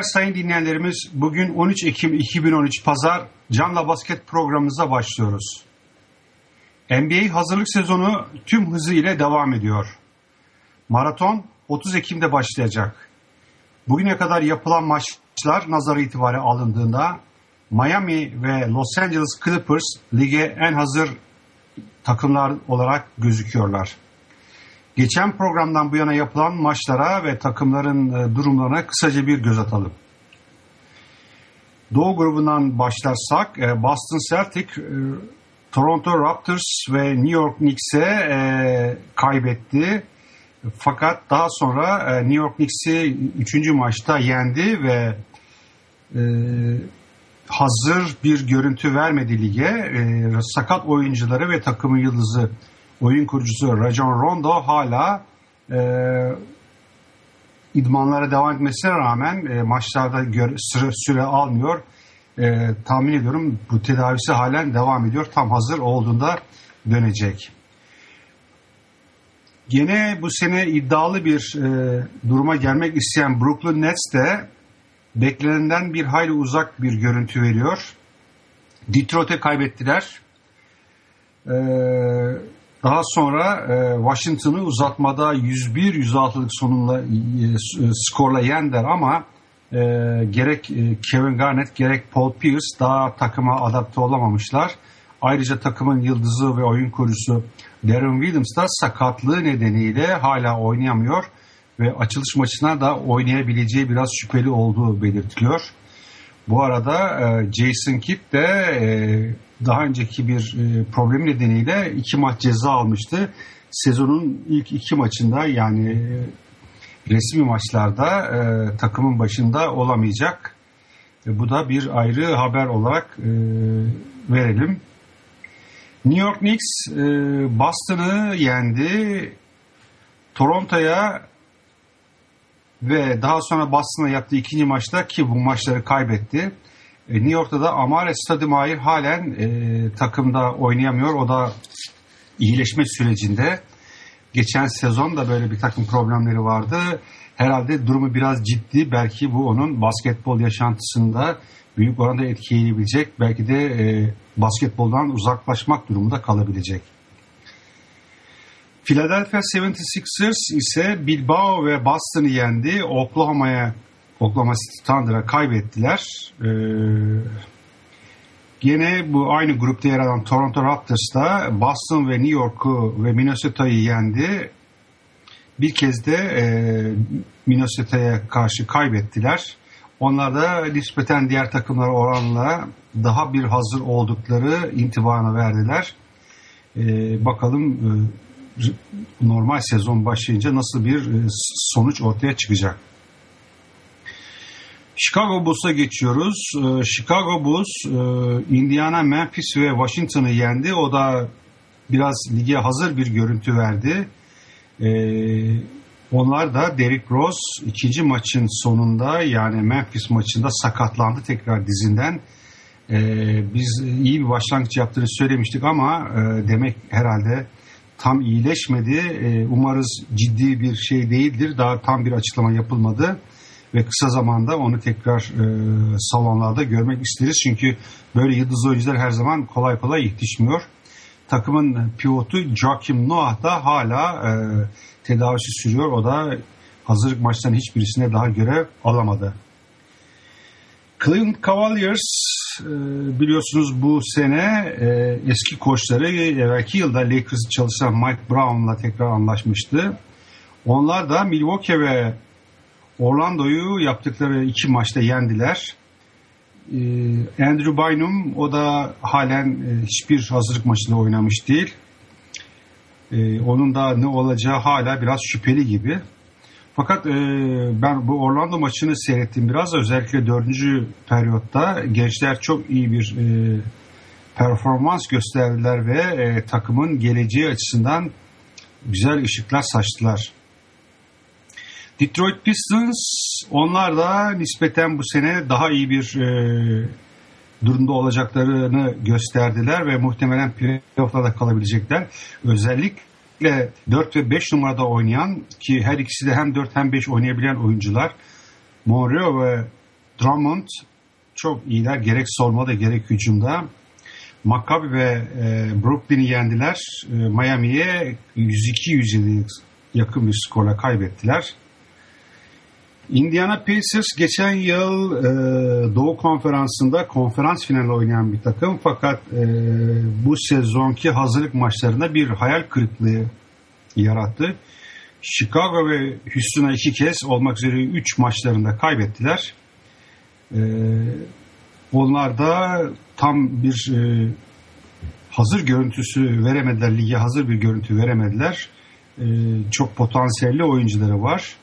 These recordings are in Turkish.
günler sayın dinleyenlerimiz. Bugün 13 Ekim 2013 Pazar Canla Basket programımıza başlıyoruz. NBA hazırlık sezonu tüm hızı ile devam ediyor. Maraton 30 Ekim'de başlayacak. Bugüne kadar yapılan maçlar nazarı itibari alındığında Miami ve Los Angeles Clippers lige en hazır takımlar olarak gözüküyorlar. Geçen programdan bu yana yapılan maçlara ve takımların e, durumlarına kısaca bir göz atalım. Doğu grubundan başlarsak e, Boston Celtic, e, Toronto Raptors ve New York Knicks'e kaybetti. Fakat daha sonra New York Knicks'i 3. maçta yendi ve hazır bir görüntü vermedi lige. Sakat oyuncuları ve takımın yıldızı oyun kurucusu Rajon Rondo hala e, idmanlara devam etmesine rağmen e, maçlarda gör, süre, süre almıyor. E, tahmin ediyorum bu tedavisi halen devam ediyor. Tam hazır olduğunda dönecek. Gene bu sene iddialı bir e, duruma gelmek isteyen Brooklyn Nets de beklenenden bir hayli uzak bir görüntü veriyor. Detroit'e kaybettiler. Eee daha sonra e, Washington'ı uzatmada 101-106'lık sonunda e, e, skorla yendiler ama gerek Kevin Garnett gerek Paul Pierce daha takıma adapte olamamışlar. Ayrıca takımın yıldızı ve oyun kurucusu Darren Williams da sakatlığı nedeniyle hala oynayamıyor ve açılış maçına da oynayabileceği biraz şüpheli olduğu belirtiliyor. Bu arada Jason Kidd de daha önceki bir e, problem nedeniyle iki maç ceza almıştı. Sezonun ilk iki maçında yani resmi maçlarda takımın başında olamayacak. Bu da bir ayrı haber olarak verelim. New York Knicks Boston'ı yendi. Toronto'ya ve daha sonra Boston'a yaptığı ikinci maçta ki bu maçları kaybetti. E, New York'ta da Amare Stoudemire halen e, takımda oynayamıyor. O da iyileşme sürecinde. Geçen sezon da böyle bir takım problemleri vardı. Herhalde durumu biraz ciddi. Belki bu onun basketbol yaşantısında büyük oranda etkileyebilecek. Belki de e, basketboldan uzaklaşmak durumunda kalabilecek. Philadelphia 76ers ise Bilbao ve Boston'ı yendi. Oklahoma'ya Oklahoma City Thunder'a kaybettiler. Ee, Yine bu aynı grupta yer alan Toronto Raptors da Boston ve New York'u ve Minnesota'yı yendi. Bir kez de e, Minnesota'ya karşı kaybettiler. Onlar da nispeten diğer takımlar oranla daha bir hazır oldukları intibanı verdiler. E, bakalım e, normal sezon başlayınca nasıl bir e, sonuç ortaya çıkacak. Chicago Bulls'a geçiyoruz. E, Chicago Bulls e, Indiana, Memphis ve Washington'ı yendi. O da biraz lige hazır bir görüntü verdi. Onlar da Derrick Rose ikinci maçın sonunda yani Memphis maçında sakatlandı tekrar dizinden. Biz iyi bir başlangıç yaptığını söylemiştik ama demek herhalde tam iyileşmedi. E, umarız ciddi bir şey değildir. Daha tam bir açıklama yapılmadı. Ve kısa zamanda onu tekrar e, salonlarda görmek isteriz. Çünkü böyle yıldız oyuncular her zaman kolay kolay yetişmiyor. Takımın pivotu Joakim Noah da hala e, tedavisi sürüyor. O da hazırlık maçlarının hiçbirisine daha görev alamadı. Cleveland Cavaliers e, biliyorsunuz bu sene e, eski koçları evvelki yılda Lakers'ı çalışan Mike Brown'la tekrar anlaşmıştı. Onlar da Milwaukee ve Orlando'yu yaptıkları iki maçta yendiler. E, Andrew Bynum o da halen hiçbir hazırlık maçında oynamış değil. Onun da ne olacağı hala biraz şüpheli gibi. Fakat e, ben bu Orlando maçını seyrettim biraz. Özellikle dördüncü periyotta gençler çok iyi bir e, performans gösterdiler ve e, takımın geleceği açısından güzel ışıklar saçtılar. Detroit Pistons onlar da nispeten bu sene daha iyi bir e, durumda olacaklarını gösterdiler ve muhtemelen playoff'ta kalabilecekler. Özellikle özellikle 4 ve 5 numarada oynayan ki her ikisi de hem 4 hem 5 oynayabilen oyuncular Monroe ve Drummond çok iyiler. Gerek savunmada gerek hücumda. Maccabi ve e, Brooklyn'i yendiler. E, Miami'ye 102-107 yakın bir skorla kaybettiler. Indiana Pacers geçen yıl e, Doğu Konferansı'nda konferans finali oynayan bir takım fakat e, bu sezonki hazırlık maçlarında bir hayal kırıklığı yarattı. Chicago ve Houston'a iki kez olmak üzere üç maçlarında kaybettiler. E, onlar da tam bir e, hazır görüntüsü veremediler, lige hazır bir görüntü veremediler. E, çok potansiyelli oyuncuları var.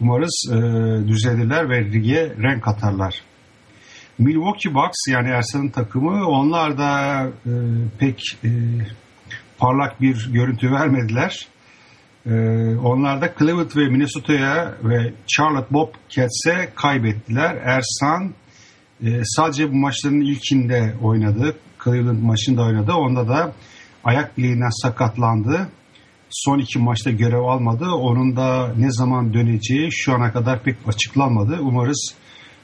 Umarız e, düzelirler ve lige renk katarlar. Milwaukee Bucks yani Ersan'ın takımı onlar da e, pek e, parlak bir görüntü vermediler. E, onlar da Cleveland ve Minnesota'ya ve Charlotte Bobcats'e kaybettiler. Ersan e, sadece bu maçların ilkinde oynadı. Cleveland maçında oynadı. Onda da ayak bileğinden sakatlandı son iki maçta görev almadı. Onun da ne zaman döneceği şu ana kadar pek açıklanmadı. Umarız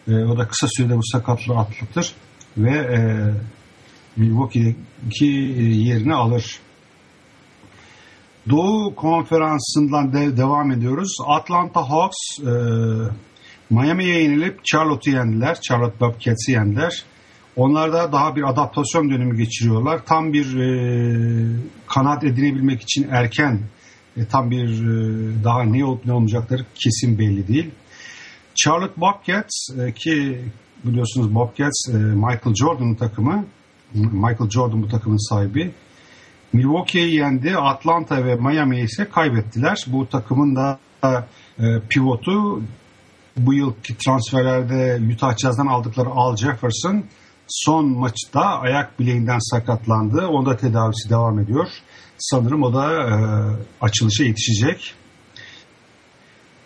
e, o da kısa sürede bu sakatlığı atlatır ve e, Milwaukee'deki e, yerini alır. Doğu konferansından de, devam ediyoruz. Atlanta Hawks e, Miami'ye yenilip Charlotte'u yendiler. Charlotte Bobcats'i yendiler. Onlar da daha bir adaptasyon dönemi geçiriyorlar. Tam bir e, kanat edinebilmek için erken, e, tam bir e, daha ne olup ne olmayacakları kesin belli değil. Charlotte Bobcats e, ki biliyorsunuz Bobcats e, Michael Jordan'ın takımı. Michael Jordan bu takımın sahibi. Milwaukee'yi yendi. Atlanta ve Miami ise kaybettiler. Bu takımın da e, pivotu bu yılki transferlerde Utah Jazz'dan aldıkları Al Jefferson son maçta ayak bileğinden sakatlandı. Onda tedavisi devam ediyor. Sanırım o da e, açılışa yetişecek.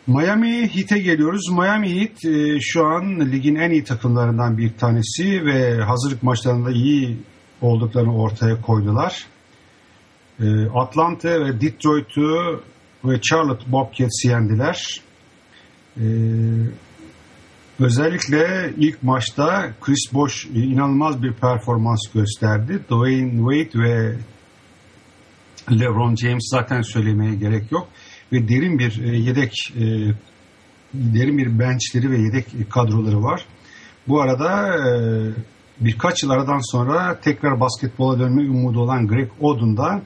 Miami Heat'e geliyoruz. Miami Heat e, şu an ligin en iyi takımlarından bir tanesi ve hazırlık maçlarında iyi olduklarını ortaya koydular. E, Atlanta ve Detroit'u ve Charlotte Bobcats'i yendiler. E, Özellikle ilk maçta Chris Bosh inanılmaz bir performans gösterdi. Dwayne Wade ve LeBron James zaten söylemeye gerek yok. Ve derin bir e, yedek e, derin bir benchleri ve yedek kadroları var. Bu arada e, birkaç yıl aradan sonra tekrar basketbola dönme umudu olan Greg Oden da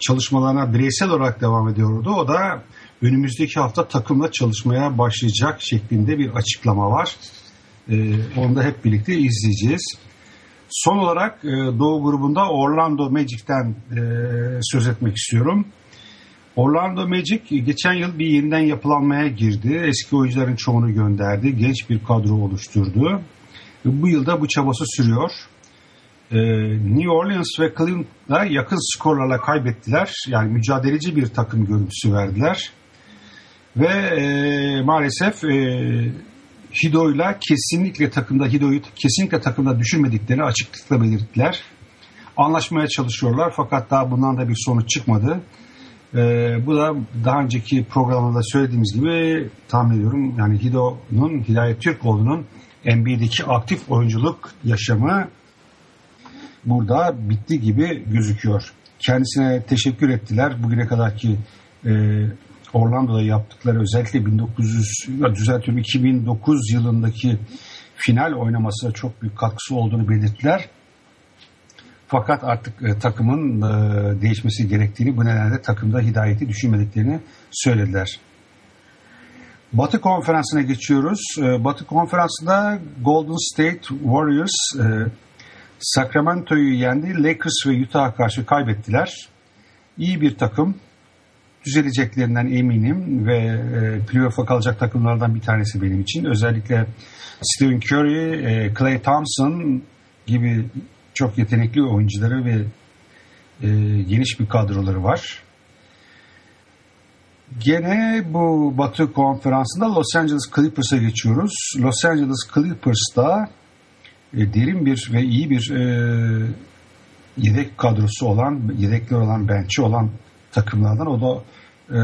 çalışmalarına bireysel olarak devam ediyordu. O da önümüzdeki hafta takımla çalışmaya başlayacak şeklinde bir açıklama var. Ee, onu da hep birlikte izleyeceğiz. Son olarak e, Doğu grubunda Orlando Magic'ten e, söz etmek istiyorum. Orlando Magic geçen yıl bir yeniden yapılanmaya girdi. Eski oyuncuların çoğunu gönderdi. Genç bir kadro oluşturdu. Bu yılda bu çabası sürüyor. Ee, New Orleans ve Cleveland'da yakın skorlarla kaybettiler. Yani mücadeleci bir takım görüntüsü verdiler. Ve e, maalesef e, Hido'yla kesinlikle takımda Hido'yu kesinlikle takımda düşürmediklerini açıklıkla belirttiler. Anlaşmaya çalışıyorlar fakat daha bundan da bir sonuç çıkmadı. E, bu da daha önceki programda söylediğimiz gibi tahmin ediyorum yani Hido'nun Hidayet Türkoğlu'nun NBA'deki aktif oyunculuk yaşamı burada bitti gibi gözüküyor. Kendisine teşekkür ettiler. Bugüne kadarki e, Orlando'da yaptıkları özellikle 1900 düzeltiyorum 2009 yılındaki final oynamasına çok büyük katkısı olduğunu belirttiler. Fakat artık e, takımın e, değişmesi gerektiğini bu nedenle takımda hidayeti düşünmediklerini söylediler. Batı konferansına geçiyoruz. E, Batı konferansında Golden State Warriors e, Sacramento'yu yendi. Lakers ve Utah'a karşı kaybettiler. İyi bir takım düzeleceklerinden eminim ve e, playoff'a kalacak takımlardan bir tanesi benim için. Özellikle Stephen Curry, e, Clay Thompson gibi çok yetenekli oyuncuları ve e, geniş bir kadroları var. Gene bu Batı konferansında Los Angeles Clippers'a geçiyoruz. Los Angeles Clippers'ta e, derin bir ve iyi bir e, yedek kadrosu olan, yedekler olan, bench'i olan takımlardan. O da e,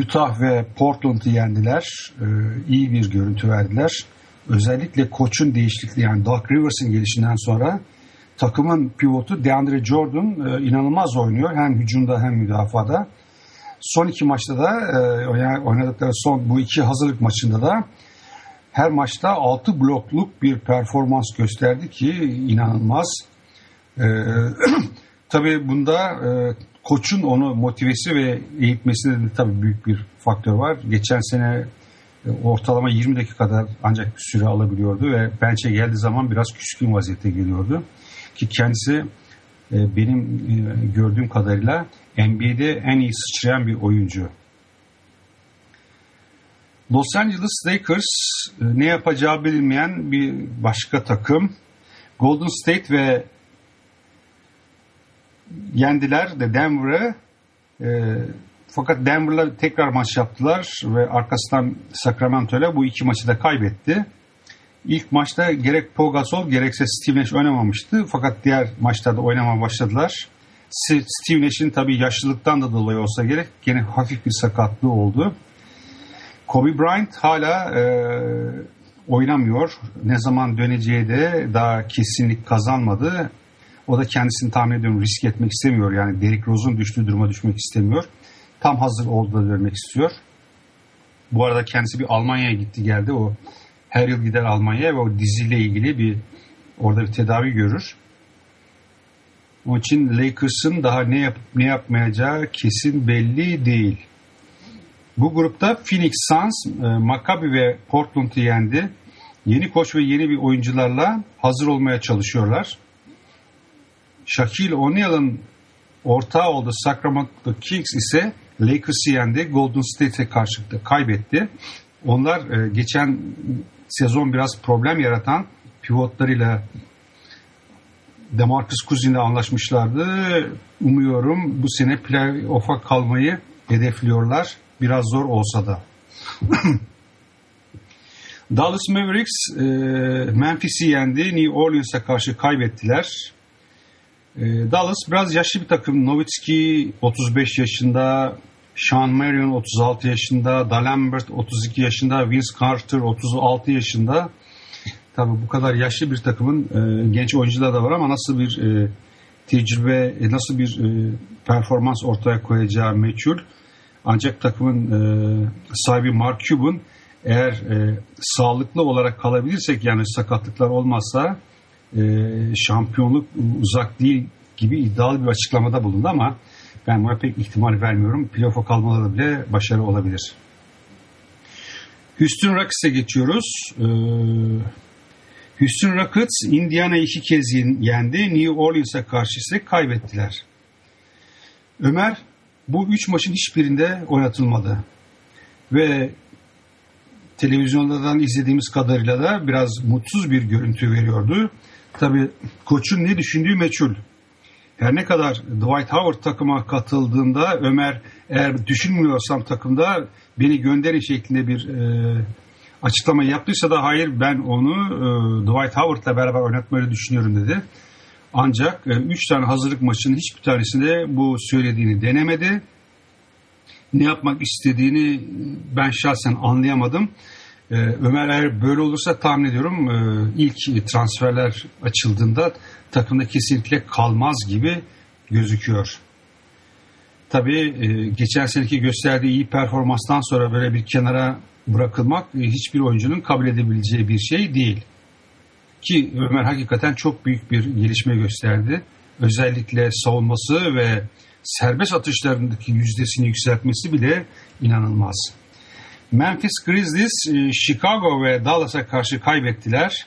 Utah ve Portland'ı yendiler. E, iyi bir görüntü verdiler. Özellikle koçun değişikliği yani Doug Rivers'ın gelişinden sonra takımın pivotu DeAndre Jordan e, inanılmaz oynuyor. Hem hücumda hem müdafada. Son iki maçta da e, oynadıkları son bu iki hazırlık maçında da her maçta 6 blokluk bir performans gösterdi ki inanılmaz. E, tabii bunda e, koçun onu motivesi ve eğitmesinde de tabii büyük bir faktör var. Geçen sene e, ortalama 20 dakika kadar ancak bir süre alabiliyordu ve bench'e geldiği zaman biraz küskün vaziyette geliyordu. Ki kendisi e, benim e, gördüğüm kadarıyla NBA'de en iyi sıçrayan bir oyuncu. Los Angeles Lakers ne yapacağı bilinmeyen bir başka takım. Golden State ve yendiler de Denver'ı. E, fakat Denver'la tekrar maç yaptılar ve arkasından Sacramento'yla bu iki maçı da kaybetti. İlk maçta gerek Pau Gasol gerekse Steve Nash oynamamıştı. Fakat diğer maçlarda oynamaya başladılar. Steve Nash'in tabii yaşlılıktan da dolayı olsa gerek gene hafif bir sakatlığı oldu. Kobe Bryant hala e, oynamıyor. Ne zaman döneceği de daha kesinlik kazanmadı. O da kendisini tahmin ediyorum risk etmek istemiyor. Yani Derrick Rose'un düştüğü duruma düşmek istemiyor. Tam hazır olduğunu vermek istiyor. Bu arada kendisi bir Almanya'ya gitti geldi. O her yıl gider Almanya'ya ve o diziyle ilgili bir orada bir tedavi görür. Onun için Lakers'ın daha ne yapıp ne yapmayacağı kesin belli değil. Bu grupta Phoenix Suns, e, Maccabi ve Portland'ı yendi. Yeni koç ve yeni bir oyuncularla hazır olmaya çalışıyorlar. Shaquille O'Neal'ın ortağı olduğu Sacramento Kings ise Lakers'ı yendi. Golden State'e karşılıklı kaybetti. Onlar e, geçen sezon biraz problem yaratan pivotlarıyla Demarcus Cousins'le anlaşmışlardı. Umuyorum bu sene playoff'a kalmayı hedefliyorlar. Biraz zor olsa da. Dallas Mavericks e, Memphis'i yendi. New Orleans'a karşı kaybettiler. E, Dallas biraz yaşlı bir takım. Nowitzki 35 yaşında, Sean Marion 36 yaşında, D'Alembert 32 yaşında, Vince Carter 36 yaşında. Tabii bu kadar yaşlı bir takımın e, genç oyuncular da var ama nasıl bir e, tecrübe, e, nasıl bir e, performans ortaya koyacağı meçhul. Ancak takımın e, sahibi Mark Cuban eğer e, sağlıklı olarak kalabilirsek yani sakatlıklar olmazsa şampiyonluk uzak değil gibi iddialı bir açıklamada bulundu ama ben buna pek ihtimal vermiyorum. Playoff'a kalmaları bile başarı olabilir. Houston Rockets'e geçiyoruz. Ee, Houston Rockets Indiana iki kez yendi. New Orleans'a karşı ise kaybettiler. Ömer bu üç maçın hiçbirinde oynatılmadı. Ve televizyonlardan izlediğimiz kadarıyla da biraz mutsuz bir görüntü veriyordu. Tabii koçun ne düşündüğü meçhul. Her ne kadar Dwight Howard takıma katıldığında Ömer eğer düşünmüyorsam takımda beni gönderin şeklinde bir e, açıklama yaptıysa da hayır ben onu e, Dwight Howard'la beraber oynatmayı düşünüyorum dedi. Ancak 3 e, üç tane hazırlık maçının hiçbir tanesinde bu söylediğini denemedi. Ne yapmak istediğini ben şahsen anlayamadım. Ee, Ömer eğer böyle olursa tahmin ediyorum e, ilk transferler açıldığında takımda kesinlikle kalmaz gibi gözüküyor. Tabii e, geçen seneki gösterdiği iyi performanstan sonra böyle bir kenara bırakılmak e, hiçbir oyuncunun kabul edebileceği bir şey değil. Ki Ömer hakikaten çok büyük bir gelişme gösterdi. Özellikle savunması ve serbest atışlarındaki yüzdesini yükseltmesi bile inanılmaz. Memphis Grizzlies e, Chicago ve Dallas'a karşı kaybettiler.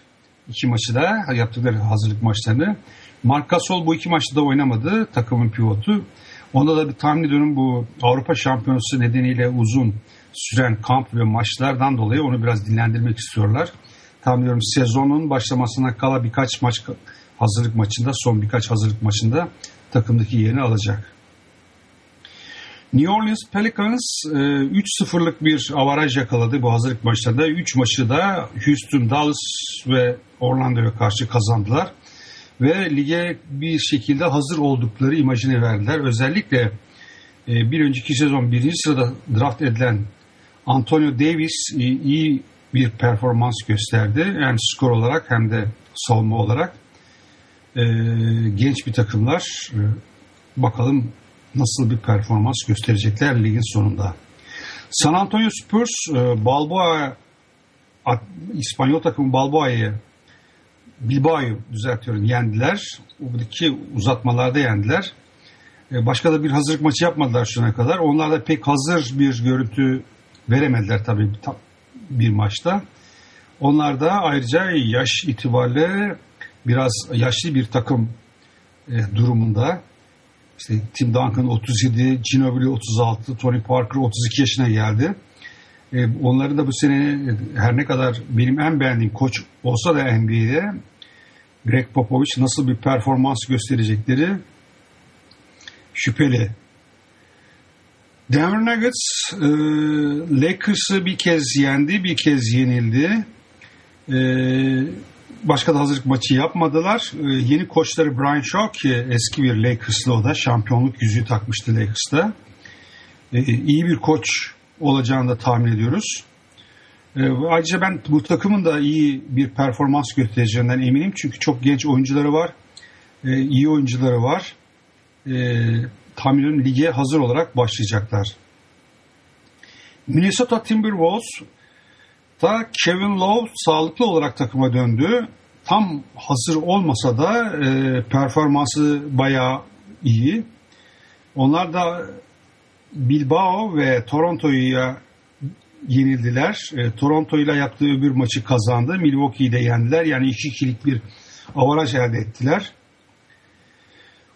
İki maçı da yaptıkları hazırlık maçlarını. Mark Gasol bu iki maçta da oynamadı takımın pivotu. Onda da bir tahmin ediyorum bu Avrupa Şampiyonası nedeniyle uzun süren kamp ve maçlardan dolayı onu biraz dinlendirmek istiyorlar. Tahmin ediyorum sezonun başlamasına kala birkaç maç hazırlık maçında son birkaç hazırlık maçında takımdaki yerini alacak. New Orleans Pelicans 3-0'lık e, bir avaraj yakaladı bu hazırlık maçlarında. 3 maçı da Houston, Dallas ve Orlando'ya karşı kazandılar. Ve lige bir şekilde hazır oldukları imajını verdiler. Özellikle e, bir önceki sezon birinci sırada draft edilen Antonio Davis e, iyi bir performans gösterdi. Hem skor olarak hem de savunma olarak. Genç bir takımlar bakalım nasıl bir performans gösterecekler ligin sonunda. San Antonio Spurs e, Balboa İspanyol takımı Balboa'yı Bilbao'yu düzeltiyorum yendiler. Oradaki uzatmalarda yendiler. E, başka da bir hazırlık maçı yapmadılar şuna kadar. Onlar da pek hazır bir görüntü veremediler tabii bir maçta. Onlar da ayrıca yaş itibariyle biraz yaşlı bir takım e, durumunda. İşte Tim Duncan 37, Ginobili 36, Tony Parker 32 yaşına geldi. E, onların da bu sene her ne kadar benim en beğendiğim koç olsa da NBA'de Greg Popovich nasıl bir performans gösterecekleri şüpheli. Denver Nuggets e, Lakers'ı bir kez yendi, bir kez yenildi. E, başka da hazırlık maçı yapmadılar. E, yeni koçları Brian Shaw ki eski bir Lakers'lı o da şampiyonluk yüzüğü takmıştı Lakers'ta. E, iyi bir koç olacağını da tahmin ediyoruz. E, ayrıca ben bu takımın da iyi bir performans göstereceğinden eminim. Çünkü çok genç oyuncuları var. E, iyi oyuncuları var. E, tahmin ediyorum lige hazır olarak başlayacaklar. Minnesota Timberwolves da Kevin Love sağlıklı olarak takıma döndü. Tam hazır olmasa da e, performansı bayağı iyi. Onlar da Bilbao ve Toronto'ya yenildiler. E, Toronto ile yaptığı öbür maçı kazandı. Milwaukee'yi de yendiler. Yani iki ikilik bir avaraj elde ettiler.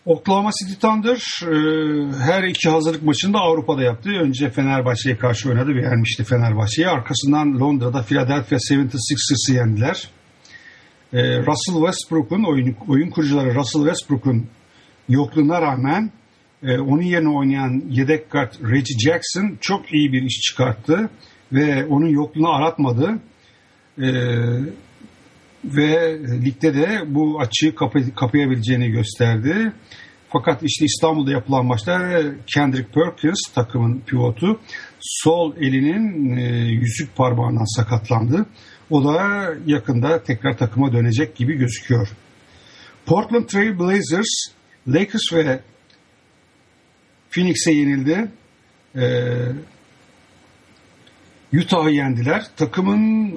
Oklahoma City Thunder e, her iki hazırlık maçını da Avrupa'da yaptı. Önce Fenerbahçe'ye karşı oynadı ve yenmişti Fenerbahçe'yi. Arkasından Londra'da Philadelphia 76ers'ı yendiler. E, Russell Westbrook'un oyun, oyun kurucuları Russell Westbrook'un yokluğuna rağmen e, onun yerine oynayan yedek kart Reggie Jackson çok iyi bir iş çıkarttı ve onun yokluğunu aratmadı. E, ve ligde de bu açığı kapay kapayabileceğini gösterdi. Fakat işte İstanbul'da yapılan maçta Kendrick Perkins takımın pivotu sol elinin e, yüzük parmağından sakatlandı. O da yakında tekrar takıma dönecek gibi gözüküyor. Portland Trail Blazers, Lakers ve Phoenix'e yenildi. Ee, Utah'ı yendiler. Takımın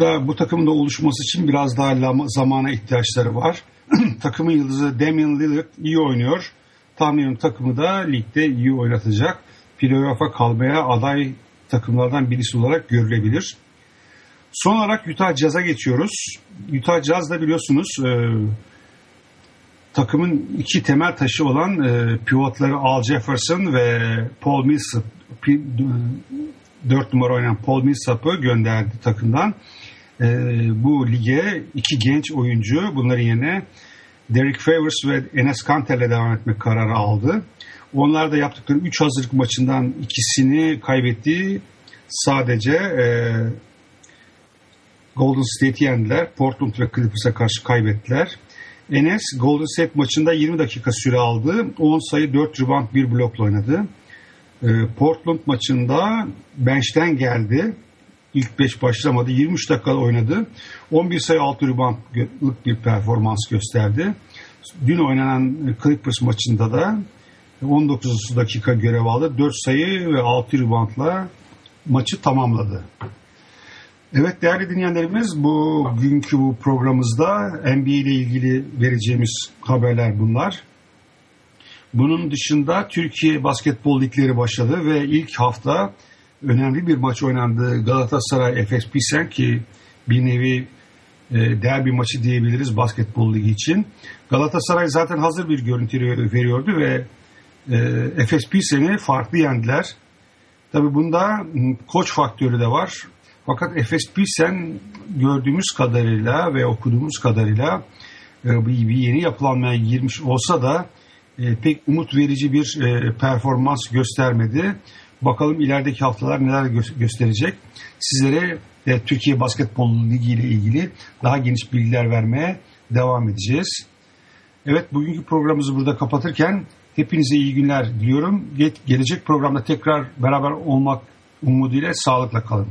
da bu takımın da oluşması için biraz daha zamana ihtiyaçları var. takımın yıldızı Damian Lillard iyi oynuyor. Tahminim takımı da ligde iyi oynatacak. Playoff'a kalmaya aday takımlardan birisi olarak görülebilir. Son olarak Utah Jazz'a geçiyoruz. Utah Jazz da biliyorsunuz e, takımın iki temel taşı olan e, pivotları Al Jefferson ve Paul Millsap 4 numara oynayan Paul Millsap'ı gönderdi takımdan. E, bu lige iki genç oyuncu bunların yerine Derek Favors ve Enes Kanter'le devam etmek kararı aldı. Onlar da yaptıkları 3 hazırlık maçından ikisini kaybetti. Sadece e, Golden State'i yendiler. Portland ve Clippers'a karşı kaybettiler. Enes Golden State maçında 20 dakika süre aldı. 10 sayı 4 rebound 1 blokla oynadı. Ee, Portland maçında bench'ten geldi. İlk 5 başlamadı. 23 dakika oynadı. 11 sayı 6 reboundlık bir performans gösterdi. Dün oynanan Clippers maçında da 19 dakika görev aldı. 4 sayı ve 6 reboundla maçı tamamladı. Evet değerli dinleyenlerimiz bu günkü bu programımızda NBA ile ilgili vereceğimiz haberler bunlar. Bunun dışında Türkiye basketbol ligleri başladı ve ilk hafta önemli bir maç oynandı. Galatasaray Efes Pilsen ki bir nevi e, değer bir maçı diyebiliriz basketbol ligi için. Galatasaray zaten hazır bir görüntü veriyordu ve e, Efes Pilsen'i farklı yendiler. Tabi bunda koç faktörü de var. Fakat Efes Pilsen gördüğümüz kadarıyla ve okuduğumuz kadarıyla e, bir yeni yapılanmaya girmiş olsa da e, pek umut verici bir e, performans göstermedi. Bakalım ilerideki haftalar neler gösterecek. Sizlere Türkiye Basketbol Ligi ile ilgili daha geniş bilgiler vermeye devam edeceğiz. Evet bugünkü programımızı burada kapatırken Hepinize iyi günler diliyorum. Gelecek programda tekrar beraber olmak umuduyla sağlıkla kalın.